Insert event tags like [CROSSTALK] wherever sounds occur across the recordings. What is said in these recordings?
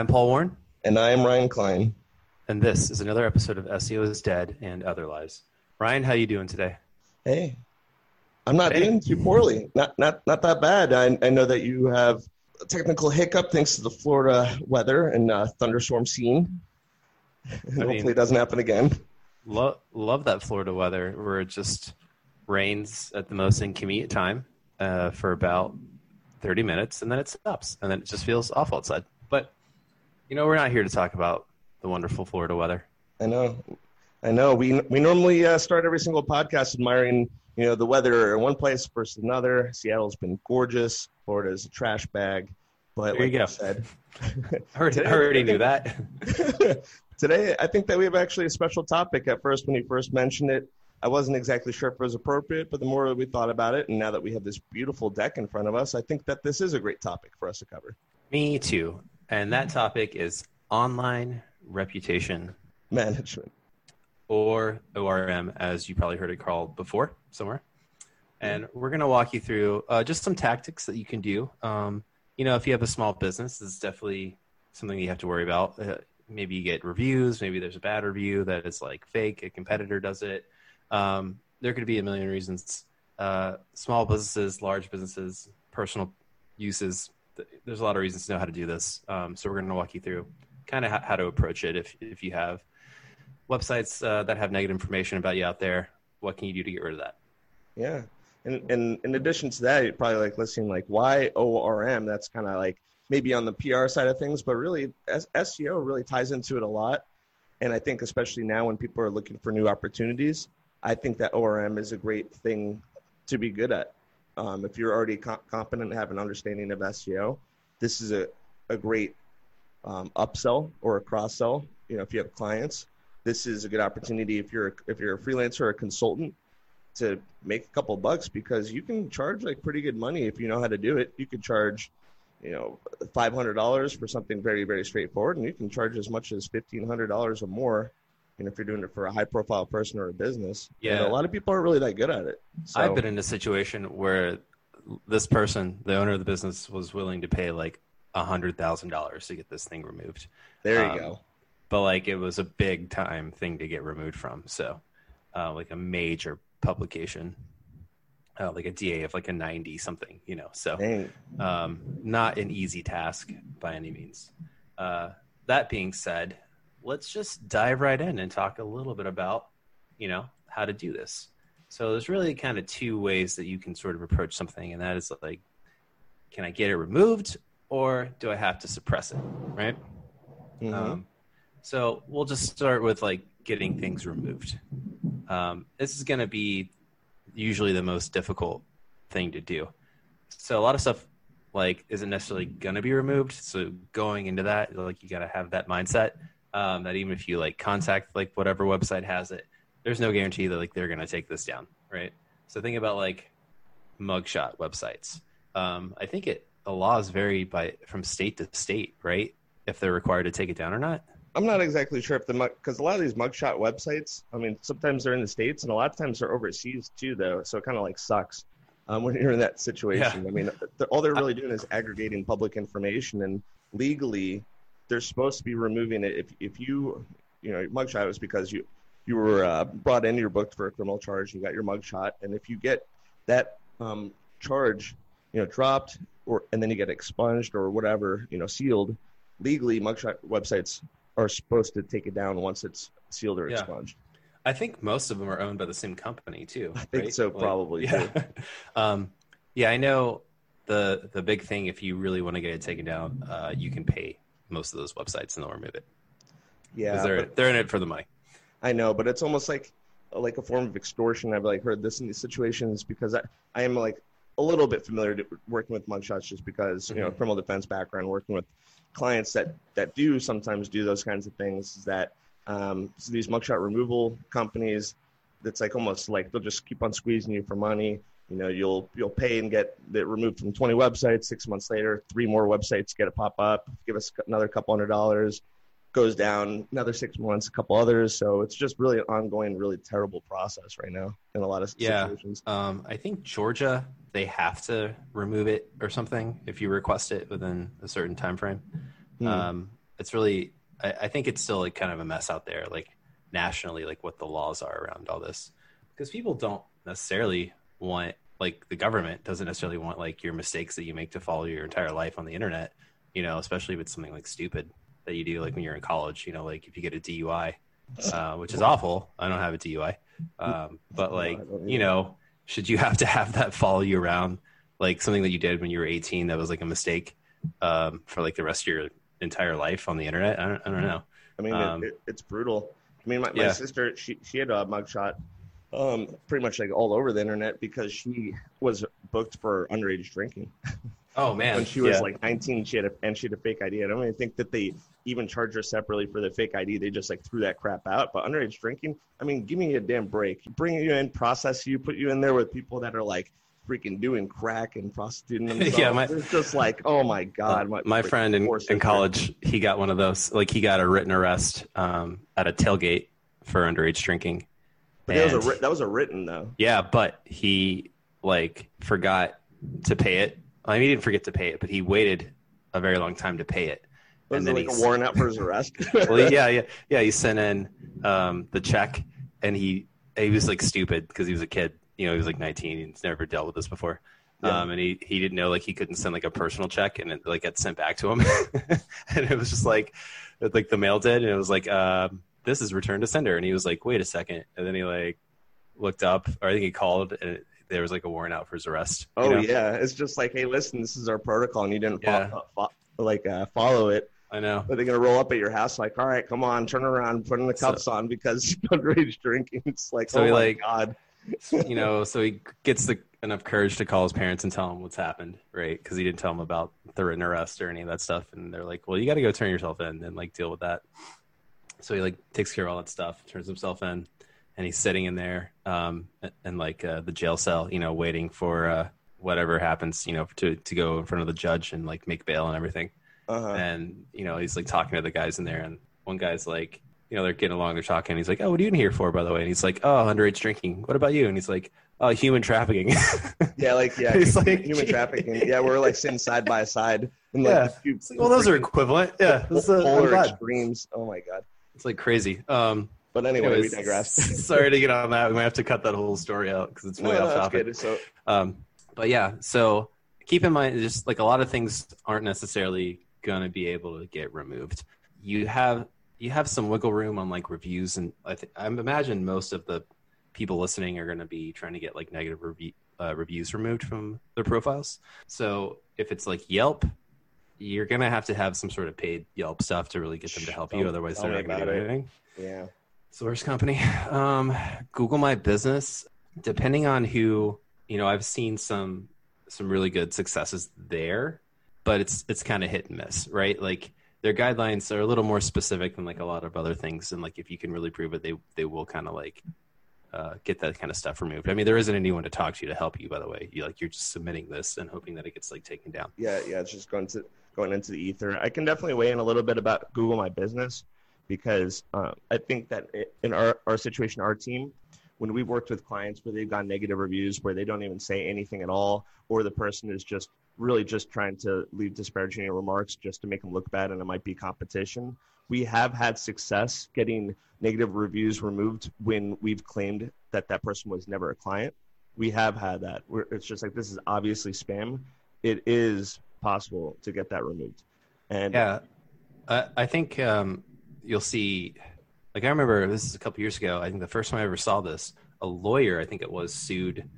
I'm Paul Warren. And I am Ryan Klein. And this is another episode of SEO is Dead and Other Lies. Ryan, how you doing today? Hey, I'm not hey. doing too poorly. Not not not that bad. I, I know that you have a technical hiccup thanks to the Florida weather and uh, thunderstorm scene. [LAUGHS] Hopefully mean, it doesn't happen again. Love love that Florida weather where it just rains at the most inconvenient time uh, for about 30 minutes and then it stops and then it just feels awful outside. You know, we're not here to talk about the wonderful Florida weather. I know. I know. We we normally uh, start every single podcast admiring, you know, the weather in one place versus another. Seattle's been gorgeous. Florida's a trash bag. But there like you go. said, [LAUGHS] I already, I already knew that. [LAUGHS] today, I think that we have actually a special topic. At first, when you first mentioned it, I wasn't exactly sure if it was appropriate, but the more we thought about it, and now that we have this beautiful deck in front of us, I think that this is a great topic for us to cover. Me too. And that topic is online reputation management, or ORM, as you probably heard it called before somewhere. And we're going to walk you through uh, just some tactics that you can do. Um, you know, if you have a small business, it's definitely something you have to worry about. Uh, maybe you get reviews. Maybe there's a bad review that is like fake. A competitor does it. Um, there could be a million reasons. Uh, small businesses, large businesses, personal uses. There's a lot of reasons to know how to do this. Um, so we're going to walk you through kind of how to approach it. If if you have websites uh, that have negative information about you out there, what can you do to get rid of that? Yeah, and and in addition to that, you're probably like listening like why ORM? That's kind of like maybe on the PR side of things, but really SEO really ties into it a lot. And I think especially now when people are looking for new opportunities, I think that ORM is a great thing to be good at. Um, if you're already co- competent and have an understanding of SEO, this is a, a great um, upsell or a cross sell. You know, if you have clients, this is a good opportunity if you're if you're a freelancer or a consultant to make a couple bucks because you can charge like pretty good money if you know how to do it. You could charge, you know, five hundred dollars for something very very straightforward, and you can charge as much as fifteen hundred dollars or more and if you're doing it for a high profile person or a business. Yeah. And a lot of people aren't really that good at it. So. I've been in a situation where this person, the owner of the business, was willing to pay like a hundred thousand dollars to get this thing removed. There you um, go. But like it was a big time thing to get removed from. So uh, like a major publication. Uh, like a DA of like a 90 something, you know. So um, not an easy task by any means. Uh, that being said, let's just dive right in and talk a little bit about, you know, how to do this. So there's really kind of two ways that you can sort of approach something, and that is like, can I get it removed or do I have to suppress it, right? Mm-hmm. Um, so we'll just start with like getting things removed. Um, this is going to be usually the most difficult thing to do. So a lot of stuff like isn't necessarily going to be removed. So going into that, like you got to have that mindset um, that even if you like contact like whatever website has it, there's no guarantee that like they're gonna take this down, right? So think about like mugshot websites. Um, I think it the laws vary by from state to state, right? If they're required to take it down or not. I'm not exactly sure if the mug because a lot of these mugshot websites, I mean, sometimes they're in the states and a lot of times they're overseas too, though. So it kind of like sucks um, when you're in that situation. Yeah. I mean, they're, all they're really doing is aggregating public information, and legally, they're supposed to be removing it if if you you know mugshot was because you you were uh, brought in, you're booked for a criminal charge, you got your mugshot, and if you get that um, charge, you know, dropped or and then you get expunged or whatever, you know, sealed, legally mugshot websites are supposed to take it down once it's sealed or yeah. expunged. I think most of them are owned by the same company too. I think right? so, probably. yeah. [LAUGHS] um, yeah, I know the the big thing. If you really want to get it taken down, uh, you can pay most of those websites and they'll remove it. Yeah, they're they're in it for the money. I know, but it's almost like like a form of extortion. I've like heard this in these situations because I, I am like a little bit familiar to working with mugshots just because mm-hmm. you know mm-hmm. criminal defense background, working with clients that that do sometimes do those kinds of things. Is that um, so these mugshot removal companies? That's like almost like they'll just keep on squeezing you for money. You know, you'll you'll pay and get it removed from 20 websites. Six months later, three more websites get a pop up. Give us another couple hundred dollars. Goes down another six months, a couple others. So it's just really an ongoing, really terrible process right now in a lot of situations. Yeah, um, I think Georgia they have to remove it or something if you request it within a certain time frame. Hmm. Um, it's really I, I think it's still like kind of a mess out there, like nationally, like what the laws are around all this, because people don't necessarily want like the government doesn't necessarily want like your mistakes that you make to follow your entire life on the internet, you know, especially if it's something like stupid that you do like when you're in college, you know, like if you get a DUI, uh, which is awful. I don't have a DUI, um, but like you know, should you have to have that follow you around, like something that you did when you were 18 that was like a mistake um, for like the rest of your entire life on the internet? I don't, I don't know. I mean, um, it, it, it's brutal. I mean, my, my yeah. sister, she she had a mugshot um, pretty much like all over the internet because she was booked for underage drinking. Oh man! [LAUGHS] when she was yeah. like 19, she had a, and she had a fake ID. I don't even think that they even charge her separately for the fake ID. They just like threw that crap out. But underage drinking, I mean, give me a damn break. Bring you in, process you, put you in there with people that are like freaking doing crack and prostituting [LAUGHS] themselves. yeah, my, it's just like, oh my god. My, my friend in, in college, he got one of those. Like he got a written arrest um, at a tailgate for underage drinking. But and, that was a that was a written though. Yeah, but he like forgot to pay it I mean, he didn't forget to pay it, but he waited a very long time to pay it. Was and then like he, a warrant out for his arrest? [LAUGHS] well, yeah, yeah, yeah. He sent in um, the check, and he he was like stupid because he was a kid. You know, he was like 19. He's never dealt with this before. Yeah. Um, and he, he didn't know like he couldn't send like a personal check and it like got sent back to him [LAUGHS] and it was just like like the mail did and it was like uh, this is return to sender and he was like wait a second and then he like looked up or I think he called and it, there was like a warrant out for his arrest. Oh know? yeah, it's just like, hey, listen, this is our protocol, and you didn't yeah. follow, follow, like uh, follow it. I know. But they're gonna roll up at your house, like, all right, come on, turn around, putting the cuffs so, on because [LAUGHS] underage drinking. It's like, so oh my like, god. you know, [LAUGHS] so he gets the enough courage to call his parents and tell them what's happened, right? Because he didn't tell them about the written arrest or any of that stuff, and they're like, well, you got to go turn yourself in and like deal with that. So he like takes care of all that stuff, turns himself in and he's sitting in there um in like uh, the jail cell you know waiting for uh whatever happens you know to to go in front of the judge and like make bail and everything. Uh-huh. and you know he's like talking to the guys in there and one guy's like you know they're getting along they're talking he's like oh what are you in here for by the way? And he's like oh underage drinking. What about you? And he's like oh human trafficking. [LAUGHS] Yeah like yeah he's like human trafficking. Yeah we're like sitting side by side and, like, yeah. like, well those are equivalent. Yeah polar extremes. Oh my god it's like crazy um but anyway, Anyways, we digress. [LAUGHS] sorry to get on that. We might have to cut that whole story out because it's way no, off no, topic. Good. So, um, but yeah, so keep in mind, just like a lot of things aren't necessarily going to be able to get removed. You have you have some wiggle room on like reviews, and I, th- I imagine most of the people listening are going to be trying to get like negative review, uh, reviews removed from their profiles. So if it's like Yelp, you're going to have to have some sort of paid Yelp stuff to really get them to help you. Otherwise, they're not going to do anything. Yeah source company [LAUGHS] um, google my business depending on who you know i've seen some some really good successes there but it's it's kind of hit and miss right like their guidelines are a little more specific than like a lot of other things and like if you can really prove it they they will kind of like uh, get that kind of stuff removed. I mean, there isn't anyone to talk to to help you. By the way, you like you're just submitting this and hoping that it gets like taken down. Yeah, yeah, it's just going to going into the ether. I can definitely weigh in a little bit about Google My Business because um, I think that in our, our situation, our team, when we've worked with clients where they've got negative reviews, where they don't even say anything at all, or the person is just really just trying to leave disparaging remarks just to make them look bad and it might be competition, we have had success getting negative reviews removed when we've claimed that that person was never a client. We have had that. Where it's just like this is obviously spam. It is possible to get that removed. And yeah, I, I think um, you'll see like I remember this is a couple years ago. I think the first time I ever saw this, a lawyer, I think it was, sued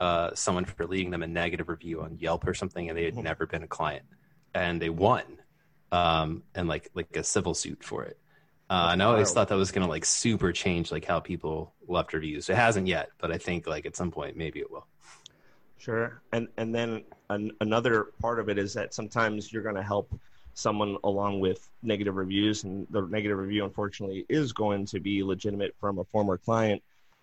uh, someone for leaving them a negative review on Yelp or something, and they had never been a client, and they won, um, and like like a civil suit for it. Uh, and I always thought that was going to like super change like how people left reviews. It hasn't yet, but I think like at some point maybe it will. Sure, and and then an, another part of it is that sometimes you're going to help someone along with negative reviews, and the negative review, unfortunately, is going to be legitimate from a former client.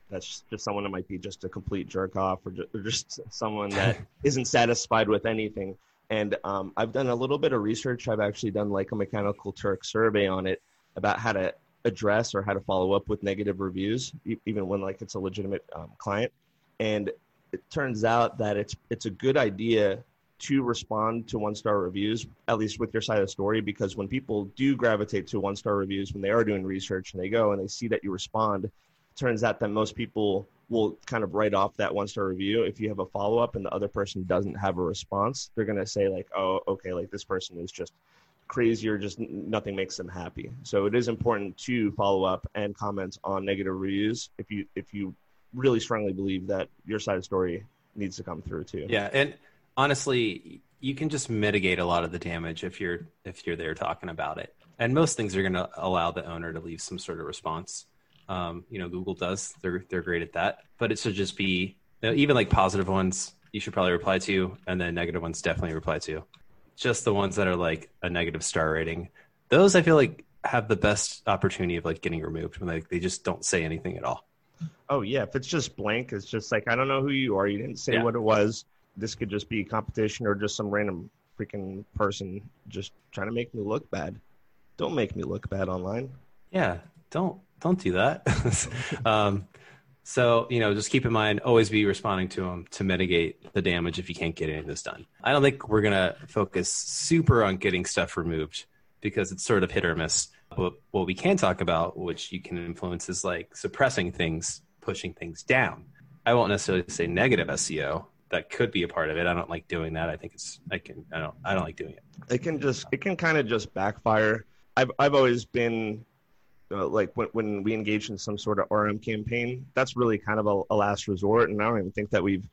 That's just someone that might be just a complete jerk off, or just someone that [LAUGHS] isn't satisfied with anything. And um, I've done a little bit of research. I've actually done like a Mechanical Turk survey on it about how to address or how to follow up with negative reviews, even when like it's a legitimate um, client. And it turns out that it's it's a good idea to respond to one star reviews, at least with your side of the story, because when people do gravitate to one star reviews, when they are doing research and they go and they see that you respond, turns out that most people will kind of write off that one star review. If you have a follow up and the other person doesn't have a response, they're going to say, like, oh, okay, like this person is just crazy or just nothing makes them happy. So it is important to follow up and comment on negative reviews if you if you really strongly believe that your side of the story needs to come through too. Yeah, and honestly, you can just mitigate a lot of the damage if you're if you're there talking about it. And most things are going to allow the owner to leave some sort of response. Um, you know, Google does; they're they're great at that. But it should just be you know, even like positive ones. You should probably reply to, and then negative ones definitely reply to just the ones that are like a negative star rating. Those I feel like have the best opportunity of like getting removed when like they just don't say anything at all. Oh yeah, if it's just blank, it's just like I don't know who you are. You didn't say yeah. what it was. This could just be a competition or just some random freaking person just trying to make me look bad. Don't make me look bad online. Yeah, don't don't do that. [LAUGHS] um, so, you know, just keep in mind, always be responding to them to mitigate the damage if you can't get any of this done. I don't think we're going to focus super on getting stuff removed because it's sort of hit or miss. But what we can talk about, which you can influence, is like suppressing things, pushing things down. I won't necessarily say negative SEO. That could be a part of it. I don't like doing that. I think it's I can I don't I don't like doing it. It can just it can kind of just backfire. I've I've always been uh, like when, when we engage in some sort of RM campaign, that's really kind of a, a, last resort. And I don't even think that we've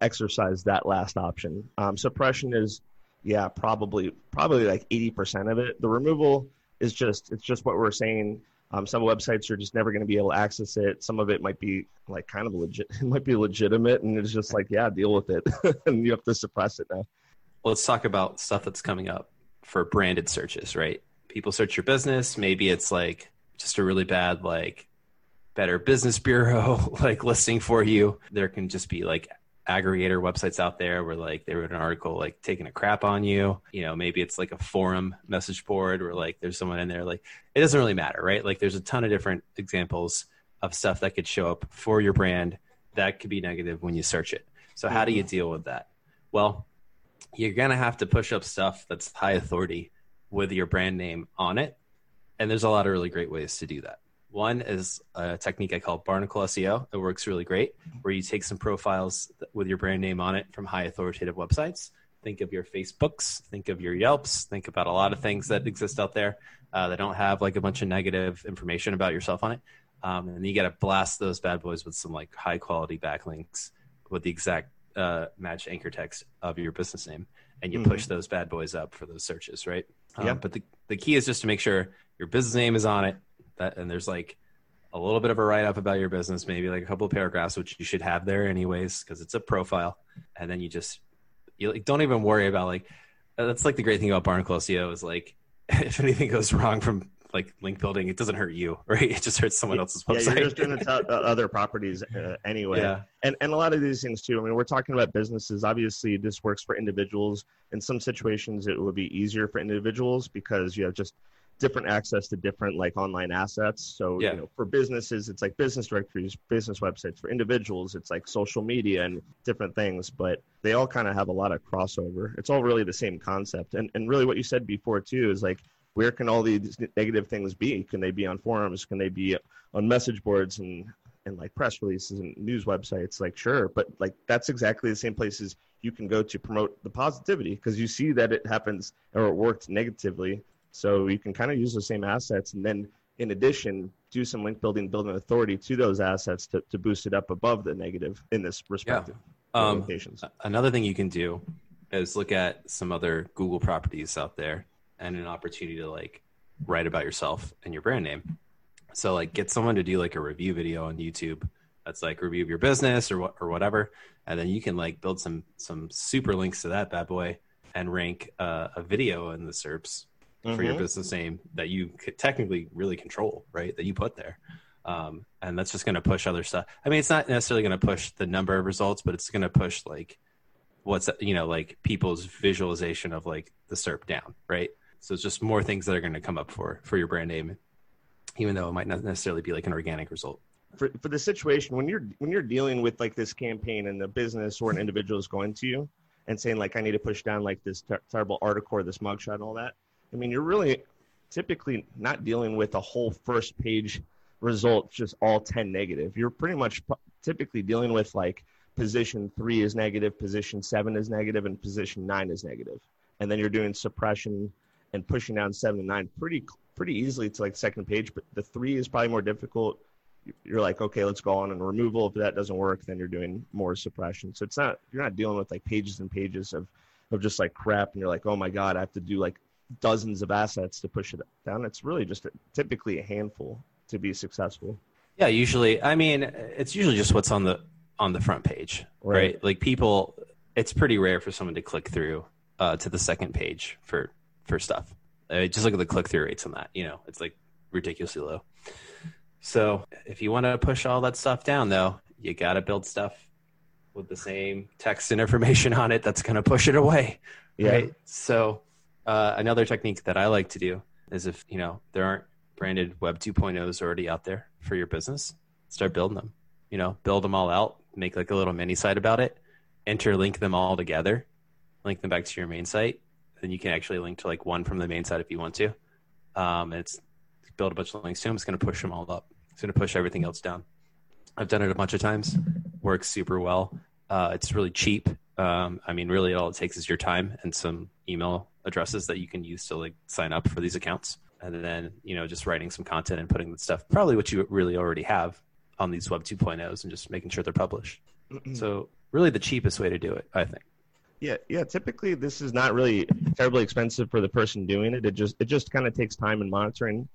exercised that last option. Um, suppression is, yeah, probably probably like 80% of it. The removal is just it's just what we're saying. Um, some websites are just never going to be able to access it. Some of it might be like kind of legit, [LAUGHS] it might be legitimate, and it's just like, yeah, deal with it, [LAUGHS] and you have to suppress it now. Let's talk about stuff that's coming up for branded searches, right? People search your business. Maybe it's like just a really bad like better business bureau [LAUGHS] like listing for you there can just be like aggregator websites out there where like they wrote an article like taking a crap on you. You know maybe it's like a forum message board where like there's someone in there like it doesn't really matter right? Like there's a ton of different examples of stuff that could show up for your brand that could be negative when you search it. So how do you mm-hmm. deal with that? Well you're going to have to push up stuff that's high authority with your brand name on it. And there's a lot of really great ways to do that. One is a technique I call Barnacle SEO. It works really great, where you take some profiles with your brand name on it from high authoritative websites. Think of your Facebooks, think of your Yelps, think about a lot of things that exist out there uh, that don't have like a bunch of negative information about yourself on it. Um, and you got to blast those bad boys with some like high quality backlinks with the exact uh, match anchor text of your business name, and you mm-hmm. push those bad boys up for those searches, right? Um, yeah. But the the key is just to make sure your business name is on it, that, and there's like a little bit of a write up about your business, maybe like a couple of paragraphs, which you should have there anyways, because it's a profile. And then you just you like, don't even worry about like that's like the great thing about Barnacle SEO is like [LAUGHS] if anything goes wrong from like link building, it doesn't hurt you, [LAUGHS] right? It just hurts someone else's website. Yeah, you're just doing it to other properties uh, anyway. Yeah. And and a lot of these things too. I mean, we're talking about businesses. Obviously, this works for individuals. In some situations, it would be easier for individuals because you have just different access to different like online assets. So yeah. you know, for businesses, it's like business directories, business websites. For individuals, it's like social media and different things. But they all kind of have a lot of crossover. It's all really the same concept. And and really, what you said before too is like, where can all these negative things be? Can they be on forums? Can they be on message boards and and like press releases and news websites? Like sure, but like that's exactly the same places you can go to promote the positivity because you see that it happens or it worked negatively so you can kind of use the same assets and then in addition, do some link building, build an authority to those assets to, to boost it up above the negative in this respective yeah. um, locations. Another thing you can do is look at some other Google properties out there and an opportunity to like write about yourself and your brand name. So like get someone to do like a review video on YouTube that's like review of your business or what or whatever, and then you can like build some some super links to that bad boy and rank uh, a video in the SERPs mm-hmm. for your mm-hmm. business name that you could technically really control, right? That you put there. Um, and that's just going to push other stuff. I mean, it's not necessarily going to push the number of results, but it's going to push like what's you know like people's visualization of like the SERP down, right? So it's just more things that are going to come up for for your brand name, even though it might not necessarily be like an organic result. For for the situation when you're when you're dealing with like this campaign and the business or an individual is going to you, and saying like I need to push down like this ter- terrible article or this mugshot and all that. I mean, you're really typically not dealing with a whole first page result just all 10 negative. You're pretty much typically dealing with like position three is negative, position seven is negative, and position nine is negative. And then you're doing suppression and pushing down seven and nine pretty pretty easily to like second page. But the three is probably more difficult. You're like, okay, let's go on and removal. If that doesn't work, then you're doing more suppression. So it's not you're not dealing with like pages and pages of of just like crap, and you're like, oh my god, I have to do like dozens of assets to push it down. It's really just a, typically a handful to be successful. Yeah, usually. I mean, it's usually just what's on the on the front page, right? right? Like people, it's pretty rare for someone to click through uh, to the second page for for stuff. Uh, just look at the click through rates on that. You know, it's like ridiculously low. So if you want to push all that stuff down, though, you got to build stuff with the same text and information [LAUGHS] on it that's going to push it away. Yeah. Right. So uh, another technique that I like to do is if you know there aren't branded Web 2.0s already out there for your business, start building them. You know, build them all out, make like a little mini site about it, interlink them all together, link them back to your main site. Then you can actually link to like one from the main site if you want to. Um, and it's build a bunch of links to them. It's going to push them all up. It's going to push everything else down. I've done it a bunch of times. Works super well. Uh, it's really cheap. Um, I mean, really, all it takes is your time and some email addresses that you can use to like sign up for these accounts. And then you know just writing some content and putting the stuff probably what you really already have on these web 2.0s and just making sure they're published. [CLEARS THROAT] So really the cheapest way to do it i think. Yeah yeah typically this is not really terribly expensive for the person doing it. It just it just kind of takes time and monitoring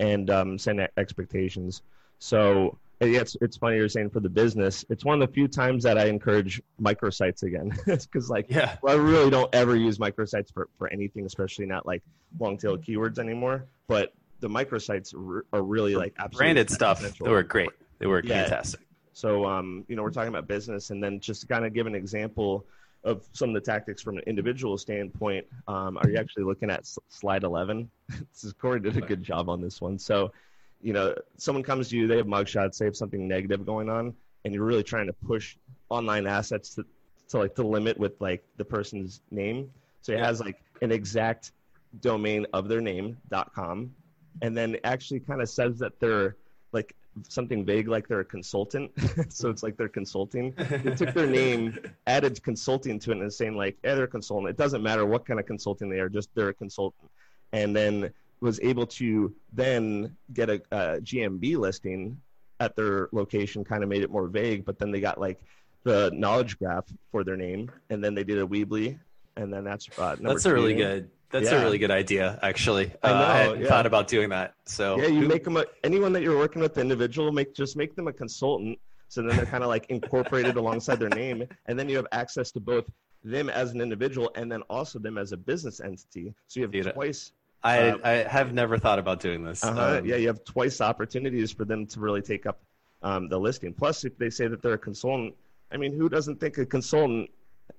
and um, setting expectations. So it's it's funny you're saying for the business. It's one of the few times that I encourage microsites again, [LAUGHS] because like yeah, well, I really don't ever use microsites for for anything, especially not like long tail keywords anymore. But the microsites are really like branded stuff. They were great. They were yeah. fantastic. So um, you know, we're talking about business, and then just to kind of give an example of some of the tactics from an individual standpoint. Um, are you actually looking at slide 11? [LAUGHS] this is Corey did a good job on this one. So you know, someone comes to you, they have mugshots, they have something negative going on, and you're really trying to push online assets to, to like the limit with like the person's name. So it yeah. has like an exact domain of their name.com, and then actually kind of says that they're like something vague like they're a consultant. [LAUGHS] so it's like they're consulting. They took their name, [LAUGHS] added consulting to it, and saying like, yeah, they're a consultant. It doesn't matter what kind of consulting they are, just they're a consultant. And then was able to then get a, a GMB listing at their location, kind of made it more vague. But then they got like the knowledge graph for their name, and then they did a Weebly, and then that's uh, that's a really good. That's yeah. a really good idea, actually. I, know, uh, I hadn't yeah. thought about doing that. So yeah, you make them a, anyone that you're working with, the individual, make just make them a consultant. So then they're kind of like incorporated [LAUGHS] alongside their name, and then you have access to both them as an individual and then also them as a business entity. So you have Dude, twice I, um, I have never thought about doing this. Uh-huh. Um, yeah, you have twice opportunities for them to really take up um, the listing. Plus, if they say that they're a consultant, I mean, who doesn't think a consultant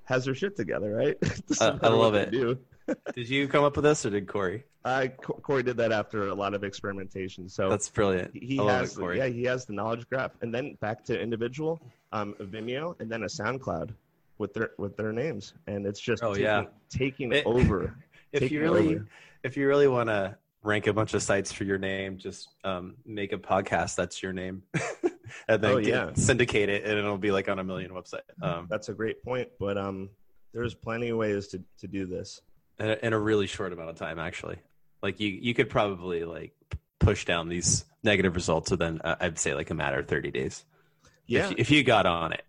has their shit together, right? [LAUGHS] uh, I love it. [LAUGHS] did you come up with this, or did Corey? Uh, Corey did that after a lot of experimentation. So that's brilliant. He has, it, yeah, he has the knowledge graph, and then back to individual, um, Vimeo, and then a SoundCloud with their with their names, and it's just oh taking, yeah, taking it, over. [LAUGHS] If taking you really over if you really want to rank a bunch of sites for your name, just um, make a podcast that's your name, [LAUGHS] and then oh, yeah. get, syndicate it, and it'll be like on a million website. Um, that's a great point, but um, there's plenty of ways to to do this in a, in a really short amount of time. Actually, like you you could probably like push down these negative results within uh, I'd say like a matter of thirty days. Yeah, if if you got on it.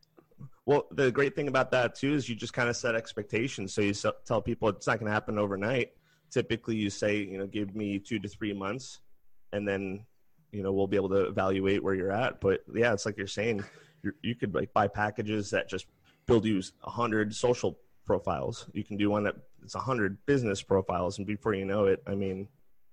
Well, the great thing about that too is you just kind of set expectations. So you tell people it's not going to happen overnight typically you say you know give me two to three months and then you know we'll be able to evaluate where you're at. But yeah it's like you're saying you're, you could like buy packages that just build you 100 social profiles. You can do one that it's 100 business profiles. And before you know it i mean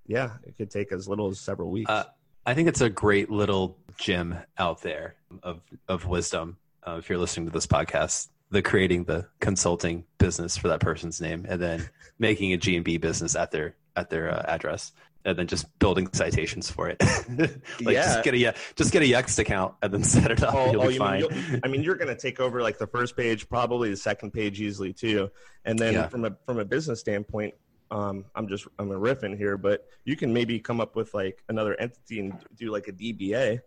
yeah it could take as little as several weeks. Uh, i think it's a great little gem out there of of wisdom uh, if you're listening to this podcast the creating the consulting business for that person's name and then [LAUGHS] making a GMB business at their at their uh, address. and then just building citations for it. [LAUGHS] like yeah. just get a just get a Yext account and then [LAUGHS] set it up. Oh, you'll oh, be fine. Mean, I mean, you're going to take over like the first page, probably the second page easily too. And then yeah. from a from a business standpoint, um, I'm just I'm a riffing here, but you can maybe come up with like another entity and do like a DBA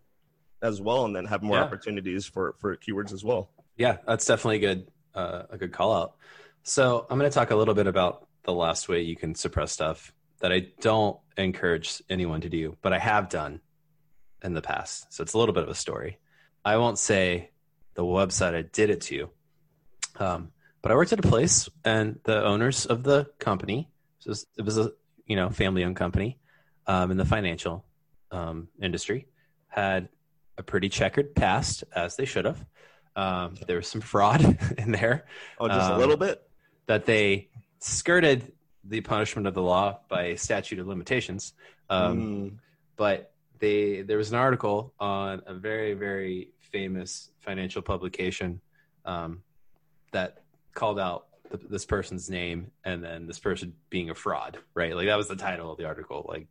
as well, and then have more yeah. opportunities for for keywords as well. Yeah, that's definitely a good uh, a good call out. So I'm going to talk a little bit about the last way you can suppress stuff that I don't encourage anyone to do, but I have done in the past. So it's a little bit of a story. I won't say the website I did it to, um, but I worked at a place, and the owners of the company, it was, it was a you know family-owned company um, in the financial um, industry, had a pretty checkered past, as they should have. Um, there was some fraud [LAUGHS] in there. Oh, just a little um, bit. That they skirted the punishment of the law by statute of limitations. Um, mm. But they there was an article on a very very famous financial publication um, that called out the, this person's name and then this person being a fraud. Right, like that was the title of the article. Like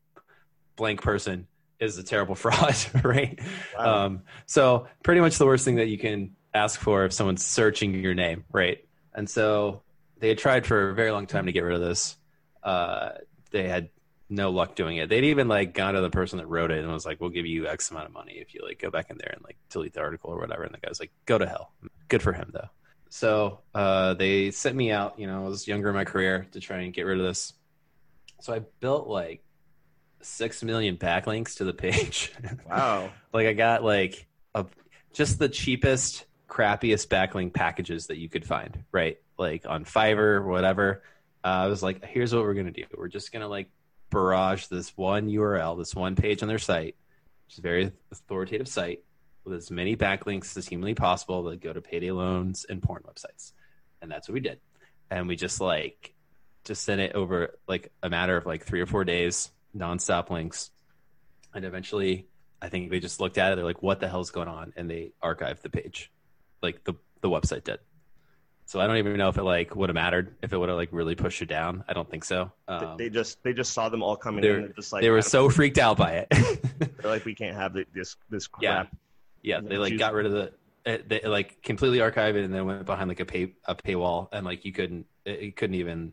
blank person is a terrible [LAUGHS] fraud. [LAUGHS] right. Wow. Um, so pretty much the worst thing that you can ask for if someone's searching your name. Right. And so they had tried for a very long time to get rid of this uh, they had no luck doing it. They'd even like gone to the person that wrote it and was like, "We'll give you X amount of money if you like go back in there and like delete the article or whatever." And the guy was like, "Go to hell." Good for him though. So uh, they sent me out. You know, I was younger in my career to try and get rid of this. So I built like six million backlinks to the page. [LAUGHS] Wow! like I got like a just the cheapest, crappiest backlink packages that you could find. Right, like on Fiverr, whatever uh, I was like, here's what we're gonna do. We're just gonna like barrage this one URL, this one page on their site, which is a very authoritative site with as many backlinks as humanly possible that go to payday loans and porn websites. And that's what we did. And we just like just sent it over like a matter of like three or four days, nonstop links. And eventually I think they just looked at it, they're like, what the hell's going on? And they archived the page. Like the the website did. So I don't even know if it like would have mattered if it would have like really pushed it down. I don't think so. Um, they just they just saw them all coming in. And just like they were so freaked out by it. [LAUGHS] [LAUGHS] they're like, we can't have this this crap. Yeah, yeah. They like got rid of the they like completely archived it and then went behind like a pay a paywall and like you couldn't it, couldn't even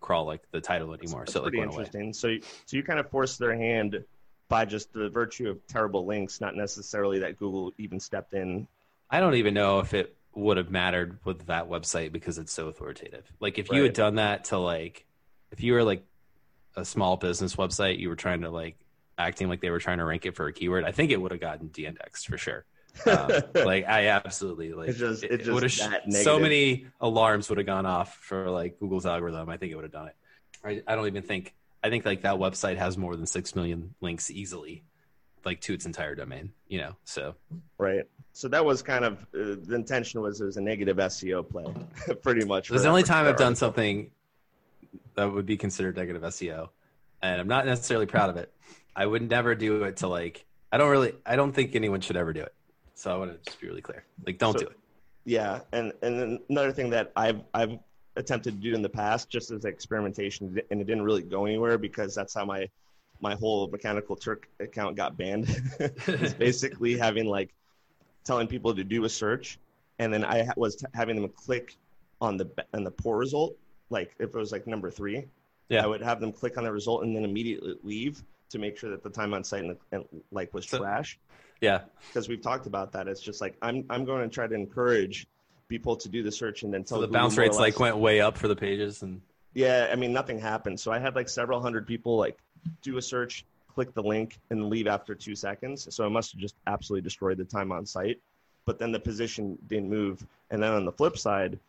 crawl like the title anymore. That's so pretty like, interesting. Away. So so you kind of forced their hand by just the virtue of terrible links, not necessarily that Google even stepped in. I don't even know if it would have mattered with that website because it's so authoritative. Like if you had done that to like if you were like a small business website, you were trying to like acting like they were trying to rank it for a keyword, I think it would have gotten de-indexed for sure. Um, [LAUGHS] like I absolutely like it's just, it, it would have so many alarms would have gone off for like Google's algorithm. I think it would have done it. I, I don't even think I think like that website has more than six million links easily, like to its entire domain. You know, so right so that was kind of uh, the intention was it was a negative SEO play, [LAUGHS] pretty much. It's the only time I've done something that would be considered negative SEO, and I'm not necessarily proud of it. I would never do it to like. I don't really. I don't think anyone should ever do it. So I want to just be really clear. Like, don't so, do it. Yeah, and and another thing that I've I've attempted to do in the past, just as experimentation, and it didn't really go anywhere because that's how my my whole mechanical Turk account got banned. [LAUGHS] it's basically having like telling people to do a search, and then I was t- having them click on the on the poor result. Like if it was like number three, yeah. I would have them click on the result and then immediately leave to make sure that the time on site and, and like was so, trash. Yeah, because we've talked about that. It's just like I'm I'm going to try to encourage people to do the search and then tell. So the Google bounce rates like went way up for the pages and. Yeah, I mean nothing happened. So I had like several hundred people like do a search, click the link and leave after two seconds. So it must have just absolutely destroyed the time on site. But then the position didn't move. And then on the flip side,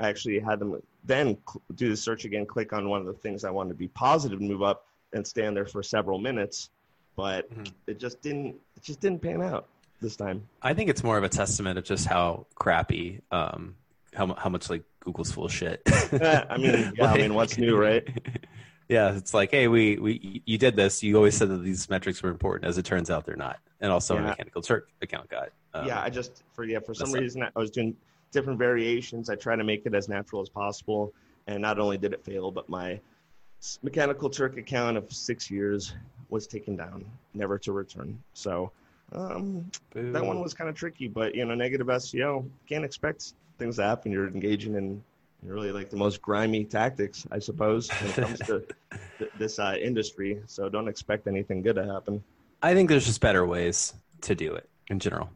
I actually had them then do the search again, click on one of the things I wanted to be positive, move up, and stand there for several minutes. But mm-hmm. it just didn't. It just didn't pan out this time. I think it's more of a testament of just how crappy, um, how how much like Google's full of shit. [LAUGHS] I mean, yeah, [LAUGHS] like, I mean, what's new, right? [LAUGHS] yeah, it's like, hey, we we you did this. You always said that these metrics were important. As it turns out, they're not. And also, yeah. a mechanical Turk account got. Um, yeah, I just for yeah for some reason I was doing different variations. I try to make it as natural as possible, and not only did it fail, but my mechanical Turk account of six years was taken down, never to return. So um, that one was kind of tricky, but you know, negative SEO can't expect things to happen. You're engaging in really like the most grimy tactics, I suppose, when it comes to [LAUGHS] th- this uh, industry. So don't expect anything good to happen. I think there's just better ways to do it in general.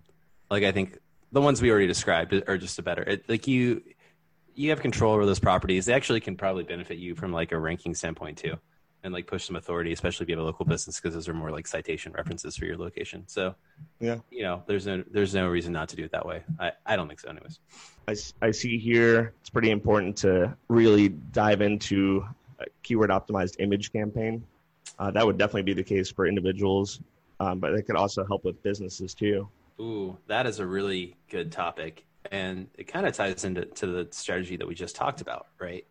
Like I think the ones we already described are just a better. It, like you, you have control over those properties. They actually can probably benefit you from like a ranking standpoint too and like push some authority, especially if you have a local business, because those are more like citation references for your location. So, yeah, you know, there's no there's no reason not to do it that way. I, I don't think so, anyways. I, I see here it's pretty important to really dive into a keyword optimized image campaign. Uh, that would definitely be the case for individuals, um, but it could also help with businesses too. Ooh, that is a really good topic, and it kind of ties into to the strategy that we just talked about, right?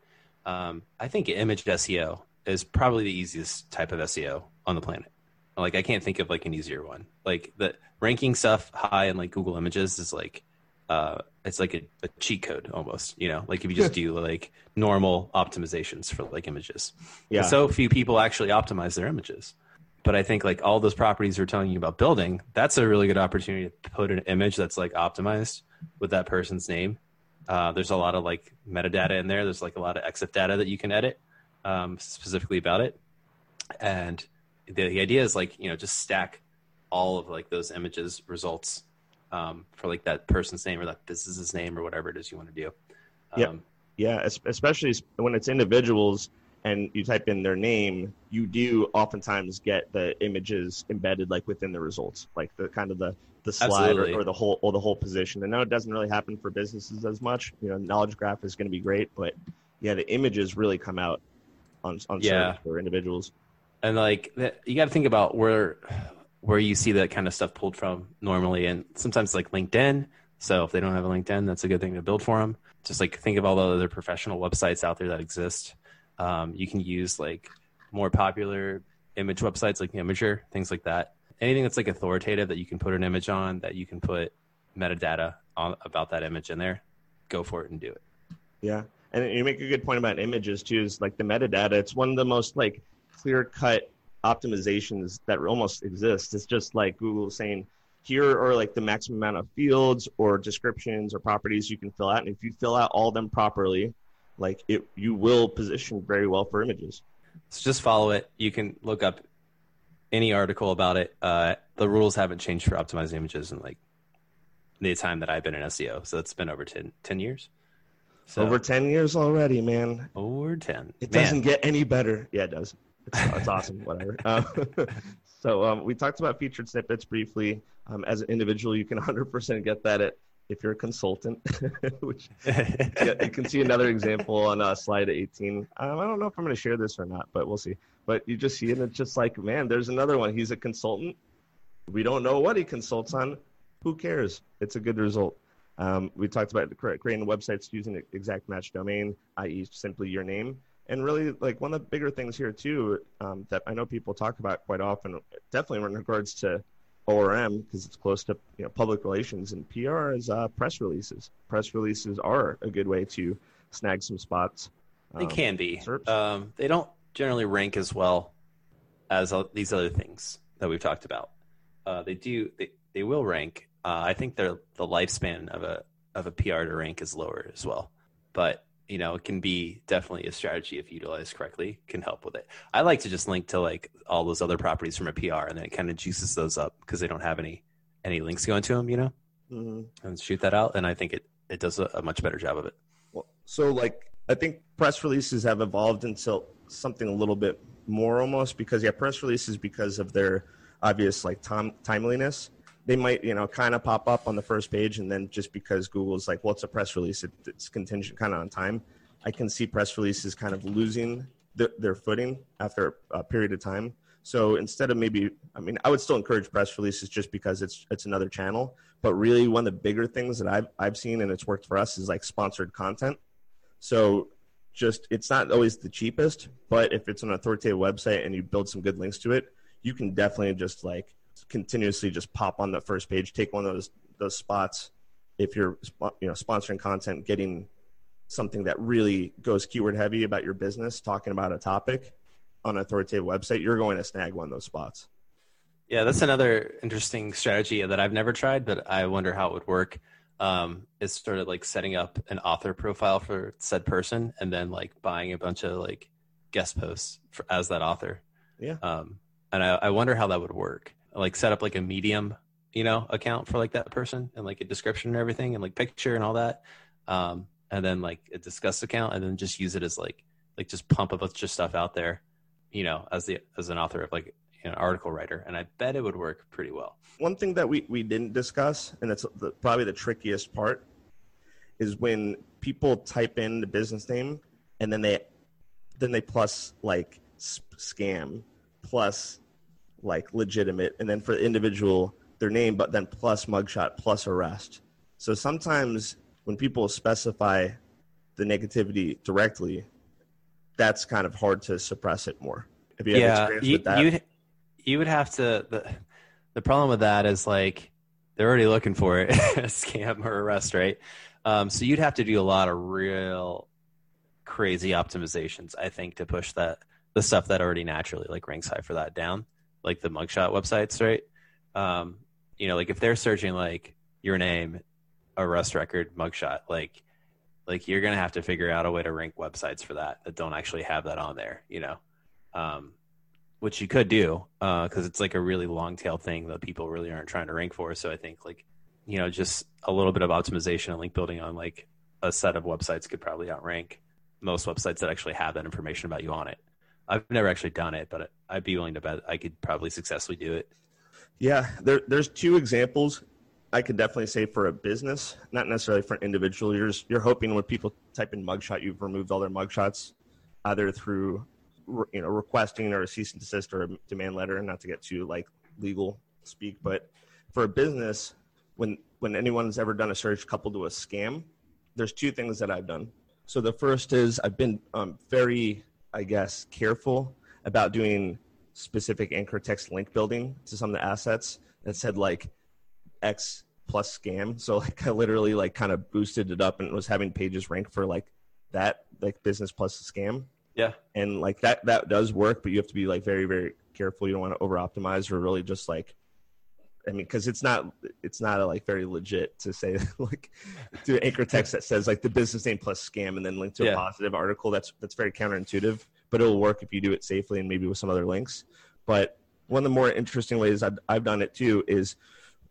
Um, I think image SEO is probably the easiest type of SEO on the planet. Like I can't think of like an easier one. Like the ranking stuff high in like Google Images is like uh it's like a, a cheat code almost, you know, like if you just do like normal optimizations for like images. Yeah. And so few people actually optimize their images. But I think like all those properties we're telling you about building, that's a really good opportunity to put an image that's like optimized with that person's name. Uh, there's a lot of like metadata in there. There's like a lot of EXIF data that you can edit um, specifically about it. And the, the idea is like, you know, just stack all of like those images results um, for like that person's name or that business's name or whatever it is you want to do. Um, yeah. Yeah. Especially when it's individuals and you type in their name, you do oftentimes get the images embedded like within the results, like the kind of the, the slide or, or, the whole or the whole position. And now it doesn't really happen for businesses as much. You know, knowledge graph is going to be great, but yeah, the images really come out on on yeah. for individuals. And like you got to think about where where you see that kind of stuff pulled from normally, and sometimes like LinkedIn. So if they don't have a LinkedIn, that's a good thing to build for them. Just like think of all the other professional websites out there that exist. Um, you can use like more popular image websites like Imgur, things like that. Anything that's like authoritative that you can put an image on, that you can put metadata on about that image in there, go for it and do it. Yeah and you make a good point about images too is like the metadata. It's one of the most like clear cut optimizations that almost exist. It's just like google saying here are like the maximum amount of fields or descriptions or properties you can fill out. And if you fill out all of them properly like it you will position very well for images. So just follow it. You can look up any article about it. Uh, the rules haven't changed for optimizing images in like the time that i've been in seo so it's been over 10, 10 years so, Over 10 years already, man. Over 10. It man. doesn't get any better. Yeah, it does. It's, it's awesome. [LAUGHS] Whatever. Um, [LAUGHS] so um, we talked about featured snippets briefly. Um, as an individual, you can 100% get that at, if you're a consultant, [LAUGHS] which yeah, you can see another example on uh, slide 18. Um, I don't know if I'm going to share this or not, but we'll see. But you just see it, and it's just like, man, there's another one. He's a consultant. We don't know what he consults on. Who cares? It's a good result. Um, we talked about creating websites using the exact match domain, i.e., simply your name. And really, like one of the bigger things here too um, that I know people talk about quite often, definitely in regards to ORM because it's close to you know public relations and PR is uh, press releases. Press releases are a good way to snag some spots. They um, can be. Um, they don't generally rank as well as uh, these other things that we've talked about. Uh, they do. They, they will rank uh, I think the the lifespan of a of a PR to rank is lower as well, but you know it can be definitely a strategy if utilized correctly can help with it. I like to just link to like all those other properties from a PR, and then it kind of juices those up because they don't have any any links going to them, you know, mm-hmm. and shoot that out, and I think it it does a, a much better job of it. Well, so like I think press releases have evolved into something a little bit more almost because yeah, press releases because of their obvious like time, timeliness they might you know kind of pop up on the first page and then just because google's like well it's a press release? It, it's contingent kind of on time. I can see press releases kind of losing the, their footing after a period of time. So instead of maybe i mean i would still encourage press releases just because it's it's another channel but really one of the bigger things that i've i've seen and it's worked for us is like sponsored content. So just it's not always the cheapest but if it's an authoritative website and you build some good links to it you can definitely just like continuously just pop on the first page, take one of those those spots. If you're you know sponsoring content, getting something that really goes keyword heavy about your business, talking about a topic, on an authoritative website, you're going to snag one of those spots. Yeah, that's another interesting strategy that I've never tried, but I wonder how it would work. Um, is sort of like setting up an author profile for said person and then like buying a bunch of like guest posts for, as that author. Yeah. Um, and I, I wonder how that would work. Like set up like a medium, you know, account for like that person and like a description and everything and like picture and all that. Um, and then like a Disqus account and then just use it as like like just pump a bunch of stuff out there, you know, as the as an author of like an article writer, and I bet it would work pretty well. One thing that we, we didn't discuss, and it's the, probably the trickiest part, is when people type in the business name and then they then they plus like scam plus like legitimate, and then for the individual their name, but then plus mugshot plus arrest. So sometimes when people specify the negativity directly, that's kind of hard to suppress it more. Have you yeah, you, would you would have to. The, the problem with that is like they're already looking for it, [LAUGHS] scam or arrest, right? Um, so you'd have to do a lot of real crazy optimizations, I think, to push that the stuff that already naturally like ranks high for that down, like the mugshot websites, right? Um, you know, like if they're searching like your name, arrest record, mugshot, like like you're gonna have to figure out a way to rank websites for that that don't actually have that on there, you know. Um, which you could do because uh, it's like a really long tail thing that people really aren't trying to rank for. So I think like you know just a little bit of optimization and link building on like a set of websites could probably outrank most websites that actually have that information about you on it. I've never actually done it, but I'd be willing to bet I could probably successfully do it. Yeah, there, there's two examples I could definitely say for a business, not necessarily for an individual. You're just, you're hoping when people type in mugshot, you've removed all their mugshots, either through you know requesting or a cease and desist or a demand letter not to get too like legal speak but for a business when when anyone's ever done a search coupled to a scam there's two things that i've done so the first is i've been um, very i guess careful about doing specific anchor text link building to some of the assets that said like x plus scam so like i literally like kind of boosted it up and was having pages rank for like that like business plus scam yeah. And like that that does work, but you have to be like very very careful. You don't want to over optimize or really just like I mean, because it's not it's not a, like very legit to say [LAUGHS] like do anchor text that says like the business name plus scam and then link to yeah. a positive article. That's that's very counterintuitive, but it'll work if you do it safely and maybe with some other links. But one of the more interesting ways I've, I've done it too is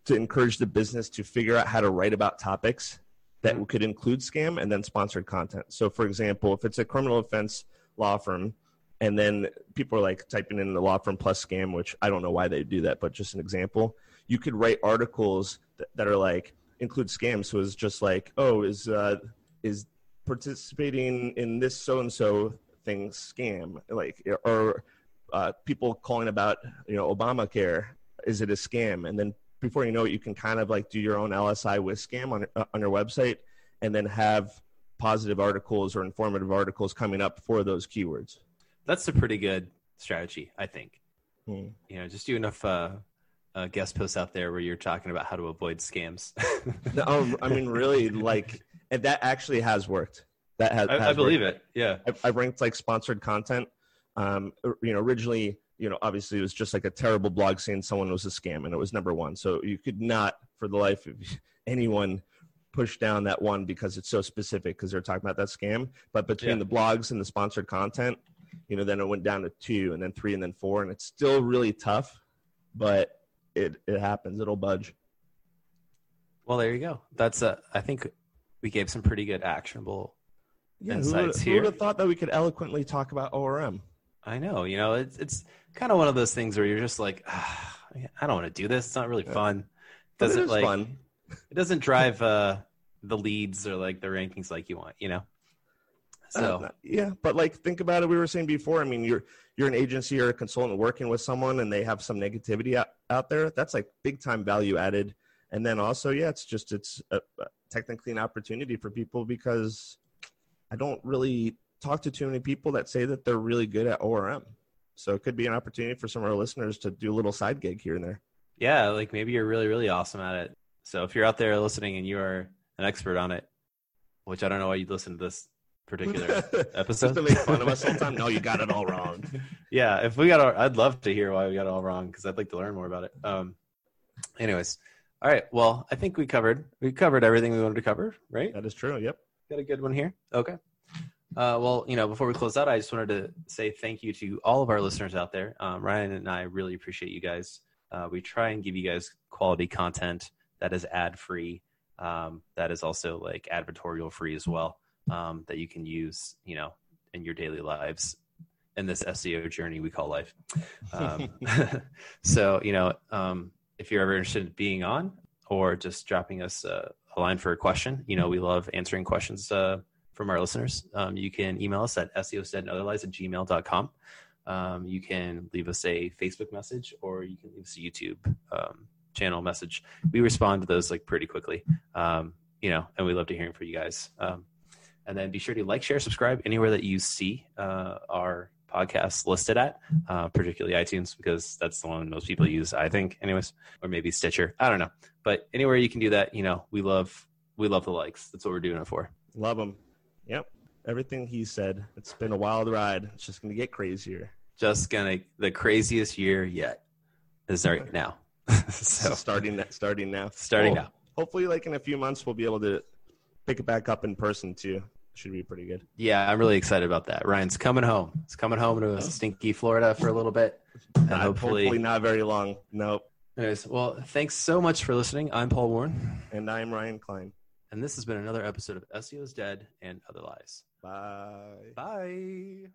to encourage the business to figure out how to write about topics that mm-hmm. could include scam and then sponsored content. So, for example, if it's a criminal offense law firm and then people are like typing in the law firm plus scam which i don't know why they do that but just an example you could write articles that, that are like include scams so it's just like oh is uh is participating in this so and so thing scam like or uh, people calling about you know obamacare is it a scam and then before you know it you can kind of like do your own lsi with scam on, uh, on your website and then have positive articles or informative articles coming up for those keywords. That's a pretty good strategy, I think. Hmm. You know, just do enough uh, uh, guest posts out there where you're talking about how to avoid scams. [LAUGHS] no, oh, I mean, really, like, and that actually has worked. That has. I, has I believe worked. it. Yeah, I've, I've, ranked like sponsored content. Um, you know, originally, you know, obviously it was just like a terrible blog saying someone was a scam, and it was number one. So you could not, for the life of [LAUGHS] anyone, push down that one because it's so specific because they're talking about that scam. But between yeah. the blogs and the sponsored content, you know, then it went down to two and then three and then four, and it's still really tough, but it it happens. It'll budge. Well, there you go. That's a. I think we gave some pretty good actionable yeah, insights who here. Who would have thought that we could eloquently talk about ORM? I know. You know, it's it's kind of one of those things where you're just like, ah, I don't want to do this. It's not really fun. Does it, it like fun it doesn't drive uh, the leads or like the rankings like you want, you know. So uh, yeah, but like think about it. We were saying before. I mean, you're you're an agency or a consultant working with someone, and they have some negativity out, out there. That's like big time value added. And then also, yeah, it's just it's a, a, technically an opportunity for people because I don't really talk to too many people that say that they're really good at ORM. So it could be an opportunity for some of our listeners to do a little side gig here and there. Yeah, like maybe you're really really awesome at it so if you're out there listening and you are an expert on it, which I don't know why you'd listen to this particular episode. [LAUGHS] Just to make fun of us all time. No, you got it all [LAUGHS] wrong. yeah, if we got, our, I'd love to hear why we got it all wrong because I'd like to learn more about it. Um, anyways, all right. Well, I think we covered we covered everything we wanted to cover, right? That is true. Yep. Got a good one here. Okay. Uh, well, you know, before we close out, I just wanted to say thank you to all of our listeners out there. Um, Ryan and I really appreciate you guys. Uh, we try and give you guys quality content that is ad free, um, that is also like advertorial free as well, um, that you can use, you know, in your daily lives in this SEO journey we call life. Um, [LAUGHS] [LAUGHS] so, you know, um, if you're ever interested in being on or just dropping us a, a line for a question, you know, we love answering questions uh, from our listeners. Um, you can email us at seosdeadandotherlies at gmail.com. Um, you can leave us a Facebook message or you can leave us a YouTube um, channel message. We respond to those like pretty quickly, um, you know, and we love to hearing from you guys. And then be sure to like, share, subscribe anywhere that you see uh, our podcasts listed at, uh, particularly iTunes, because that's the one most people use, I think, anyways, or maybe Stitcher. I don't know, but anywhere you can do that, you know, we love we love the likes. That's what we're doing it for. Love them. Yep. Everything he said. It's been a wild ride. It's just gonna get crazier. Just gonna the craziest year yet is right now. [LAUGHS] so starting that starting now. Starting now. Hopefully, like in a few months, we'll be able to pick it back up in person too. Should be pretty good. Yeah, I'm really excited about that. Ryan's coming home. He's coming home to oh. stinky Florida for a little bit. And hopefully, hopefully not very long. Nope. Anyways, well, thanks so much for listening. I'm Paul Warren. And I'm Ryan Klein. And this has been another episode of SEO's Dead and Other Lies. Bye. Bye.